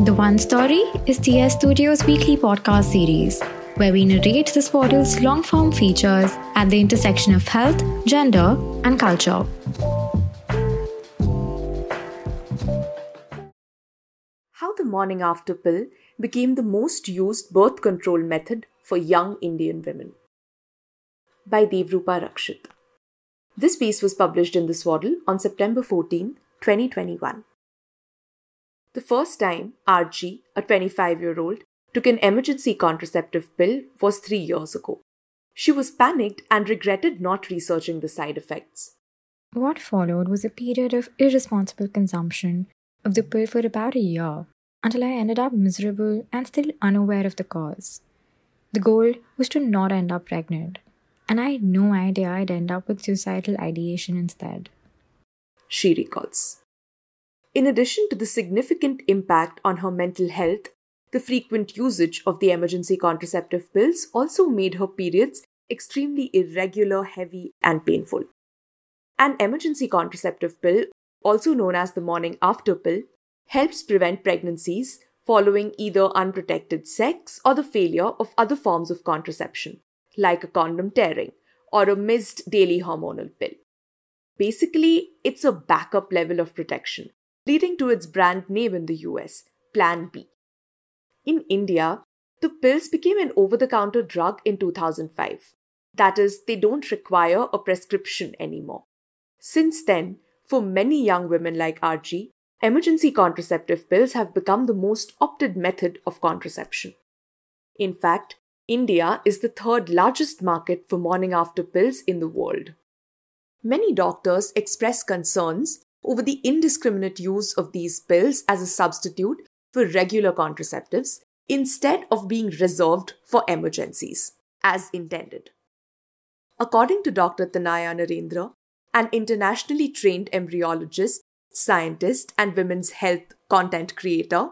The One Story is TS Studios' weekly podcast series where we narrate this portal's long form features at the intersection of health, gender, and culture. How the morning after pill became the most used birth control method for young Indian women. By Devrupa Rakshit. This piece was published in the Swaddle on September 14, 2021. The first time Archie, a 25 year old, took an emergency contraceptive pill was three years ago. She was panicked and regretted not researching the side effects. What followed was a period of irresponsible consumption of the pill for about a year until I ended up miserable and still unaware of the cause. The goal was to not end up pregnant and I had no idea I'd end up with suicidal ideation instead. She recalls. In addition to the significant impact on her mental health, the frequent usage of the emergency contraceptive pills also made her periods extremely irregular, heavy, and painful. An emergency contraceptive pill, also known as the morning after pill, helps prevent pregnancies following either unprotected sex or the failure of other forms of contraception like a condom tearing or a missed daily hormonal pill. Basically, it's a backup level of protection, leading to its brand name in the US, Plan B. In India, the pills became an over the counter drug in 2005. That is, they don't require a prescription anymore. Since then, for many young women like Archie, emergency contraceptive pills have become the most opted method of contraception. In fact, India is the third largest market for morning after pills in the world. Many doctors express concerns over the indiscriminate use of these pills as a substitute for regular contraceptives instead of being reserved for emergencies, as intended. According to Dr. Tanaya Narendra, an internationally trained embryologist, scientist, and women's health content creator,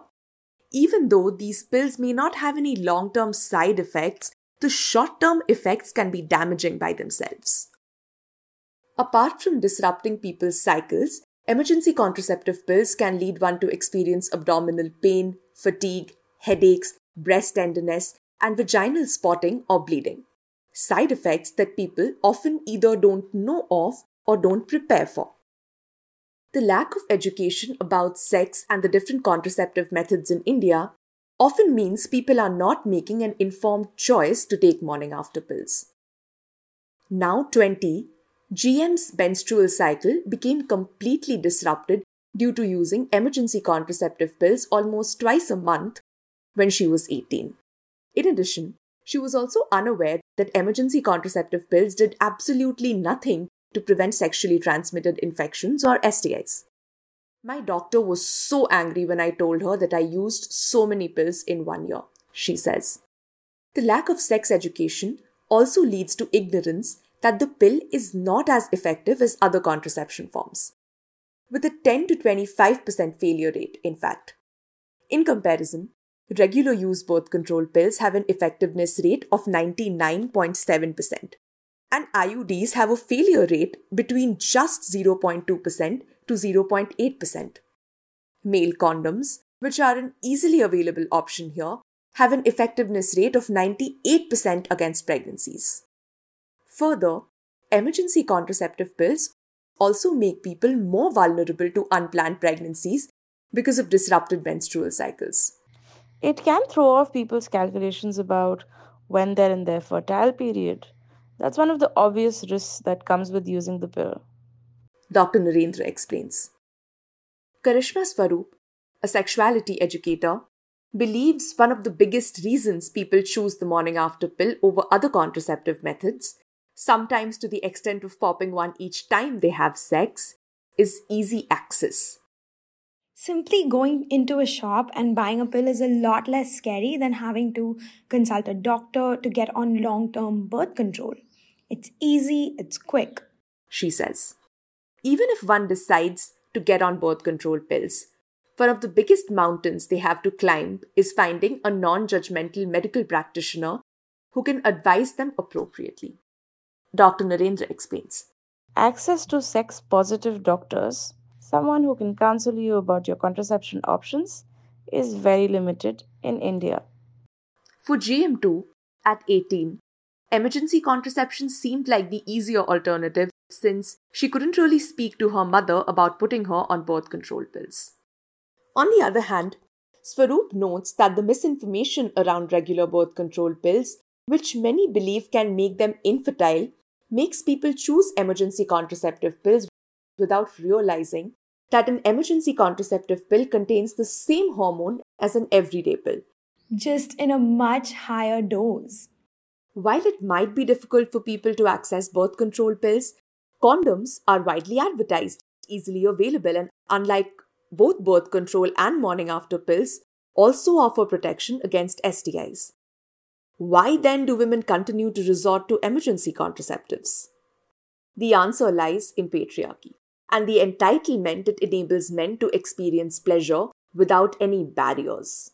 even though these pills may not have any long term side effects, the short term effects can be damaging by themselves. Apart from disrupting people's cycles, emergency contraceptive pills can lead one to experience abdominal pain, fatigue, headaches, breast tenderness, and vaginal spotting or bleeding. Side effects that people often either don't know of or don't prepare for. The lack of education about sex and the different contraceptive methods in India often means people are not making an informed choice to take morning after pills. Now 20, GM's menstrual cycle became completely disrupted due to using emergency contraceptive pills almost twice a month when she was 18. In addition, she was also unaware that emergency contraceptive pills did absolutely nothing to prevent sexually transmitted infections or STIs. My doctor was so angry when I told her that I used so many pills in one year, she says. The lack of sex education also leads to ignorance that the pill is not as effective as other contraception forms, with a 10 to 25% failure rate, in fact. In comparison, regular use birth control pills have an effectiveness rate of 99.7%, and IUDs have a failure rate between just 0.2% to 0.8%. Male condoms, which are an easily available option here, have an effectiveness rate of 98% against pregnancies. Further, emergency contraceptive pills also make people more vulnerable to unplanned pregnancies because of disrupted menstrual cycles. It can throw off people's calculations about when they're in their fertile period that's one of the obvious risks that comes with using the pill. Dr. Narendra explains. Karishma Swaroop, a sexuality educator, believes one of the biggest reasons people choose the morning after pill over other contraceptive methods, sometimes to the extent of popping one each time they have sex, is easy access. Simply going into a shop and buying a pill is a lot less scary than having to consult a doctor to get on long term birth control. It's easy, it's quick. She says. Even if one decides to get on birth control pills, one of the biggest mountains they have to climb is finding a non judgmental medical practitioner who can advise them appropriately. Dr. Narendra explains. Access to sex positive doctors, someone who can counsel you about your contraception options, is very limited in India. For GM2, at 18, emergency contraception seemed like the easier alternative since she couldn't really speak to her mother about putting her on birth control pills. On the other hand, Swaroop notes that the misinformation around regular birth control pills, which many believe can make them infertile, makes people choose emergency contraceptive pills without realizing that an emergency contraceptive pill contains the same hormone as an everyday pill. Just in a much higher dose. While it might be difficult for people to access birth control pills, condoms are widely advertised, easily available, and unlike both birth control and morning after pills, also offer protection against STIs. Why then do women continue to resort to emergency contraceptives? The answer lies in patriarchy and the entitlement it enables men to experience pleasure without any barriers.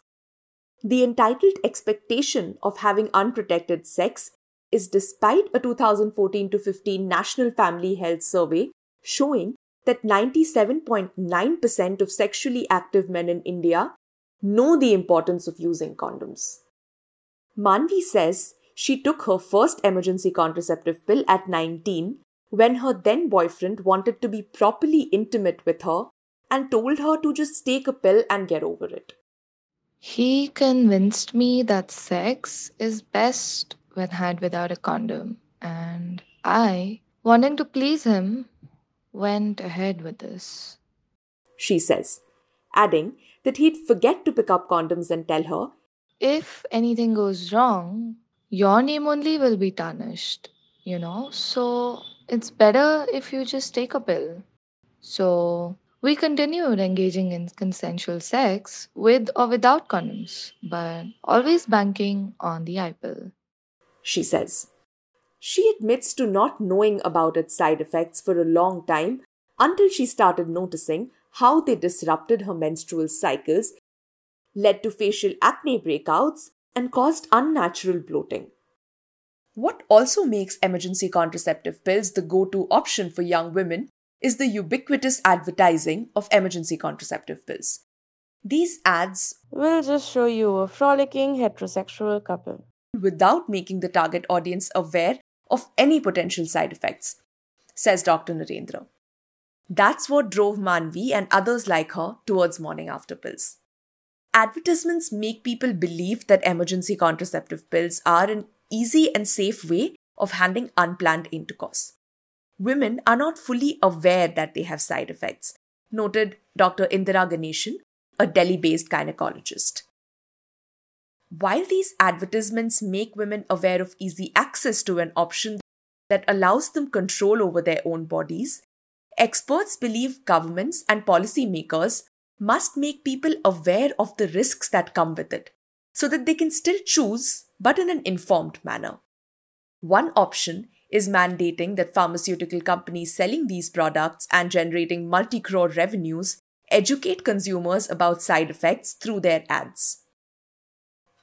The entitled expectation of having unprotected sex is despite a 2014 15 National Family Health Survey showing that 97.9% of sexually active men in India know the importance of using condoms. Manvi says she took her first emergency contraceptive pill at 19 when her then boyfriend wanted to be properly intimate with her and told her to just take a pill and get over it. He convinced me that sex is best when had without a condom, and I, wanting to please him, went ahead with this. She says, adding that he'd forget to pick up condoms and tell her, If anything goes wrong, your name only will be tarnished, you know, so it's better if you just take a pill. So we continued engaging in consensual sex with or without condoms, but always banking on the I pill. She says. She admits to not knowing about its side effects for a long time until she started noticing how they disrupted her menstrual cycles, led to facial acne breakouts, and caused unnatural bloating. What also makes emergency contraceptive pills the go to option for young women is the ubiquitous advertising of emergency contraceptive pills. These ads will just show you a frolicking heterosexual couple without making the target audience aware of any potential side effects, says Dr. Narendra. That's what drove Manvi and others like her towards morning after pills. Advertisements make people believe that emergency contraceptive pills are an easy and safe way of handling unplanned intercourse. Women are not fully aware that they have side effects, noted Dr. Indira Ganeshan, a Delhi based gynecologist. While these advertisements make women aware of easy access to an option that allows them control over their own bodies, experts believe governments and policymakers must make people aware of the risks that come with it so that they can still choose but in an informed manner. One option is mandating that pharmaceutical companies selling these products and generating multi crore revenues educate consumers about side effects through their ads.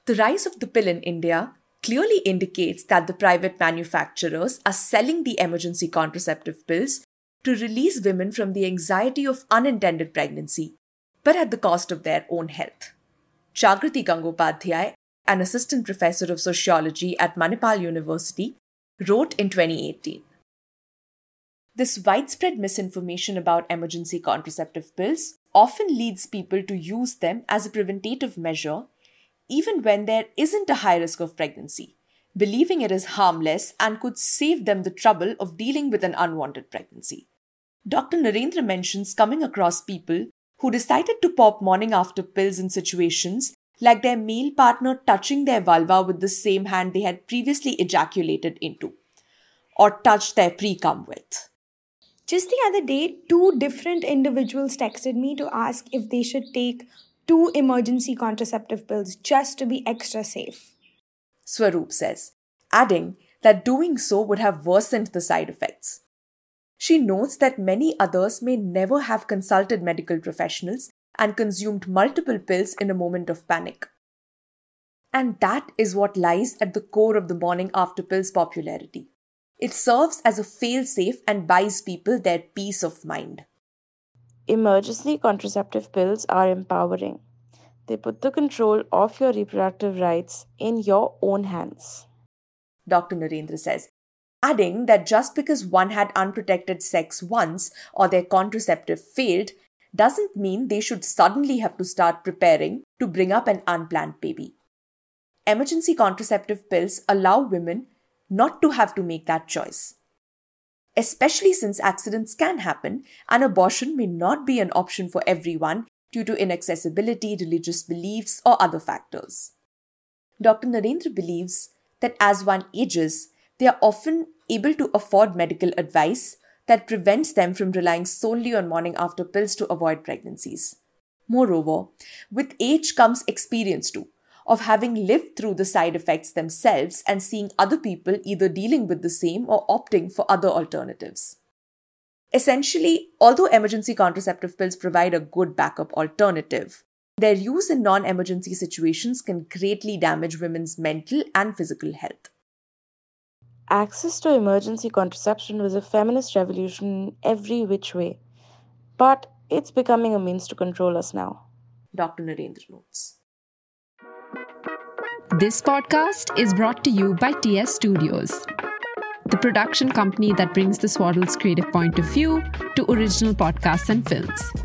The rise of the pill in India clearly indicates that the private manufacturers are selling the emergency contraceptive pills to release women from the anxiety of unintended pregnancy, but at the cost of their own health. Jagriti Gangopadhyay an assistant professor of sociology at Manipal University, wrote in 2018. This widespread misinformation about emergency contraceptive pills often leads people to use them as a preventative measure, even when there isn't a high risk of pregnancy, believing it is harmless and could save them the trouble of dealing with an unwanted pregnancy. Dr. Narendra mentions coming across people who decided to pop morning after pills in situations like their male partner touching their vulva with the same hand they had previously ejaculated into or touched their pre cum with. Just the other day, two different individuals texted me to ask if they should take two emergency contraceptive pills just to be extra safe. Swaroop says, adding that doing so would have worsened the side effects. She notes that many others may never have consulted medical professionals and consumed multiple pills in a moment of panic. And that is what lies at the core of the morning after pills popularity. It serves as a fail-safe and buys people their peace of mind. Emergency contraceptive pills are empowering. they put the control of your reproductive rights in your own hands. Dr. Narendra says, adding that just because one had unprotected sex once or their contraceptive failed doesn't mean they should suddenly have to start preparing to bring up an unplanned baby. Emergency contraceptive pills allow women not to have to make that choice. Especially since accidents can happen and abortion may not be an option for everyone due to inaccessibility, religious beliefs, or other factors. Dr. Narendra believes that as one ages, they are often able to afford medical advice that prevents them from relying solely on morning after pills to avoid pregnancies. Moreover, with age comes experience too, of having lived through the side effects themselves and seeing other people either dealing with the same or opting for other alternatives. Essentially, although emergency contraceptive pills provide a good backup alternative, their use in non emergency situations can greatly damage women's mental and physical health. Access to emergency contraception was a feminist revolution in every which way, but it's becoming a means to control us now. Dr. Narendra notes. This podcast is brought to you by TS Studios, the production company that brings the Swaddles creative point of view to original podcasts and films.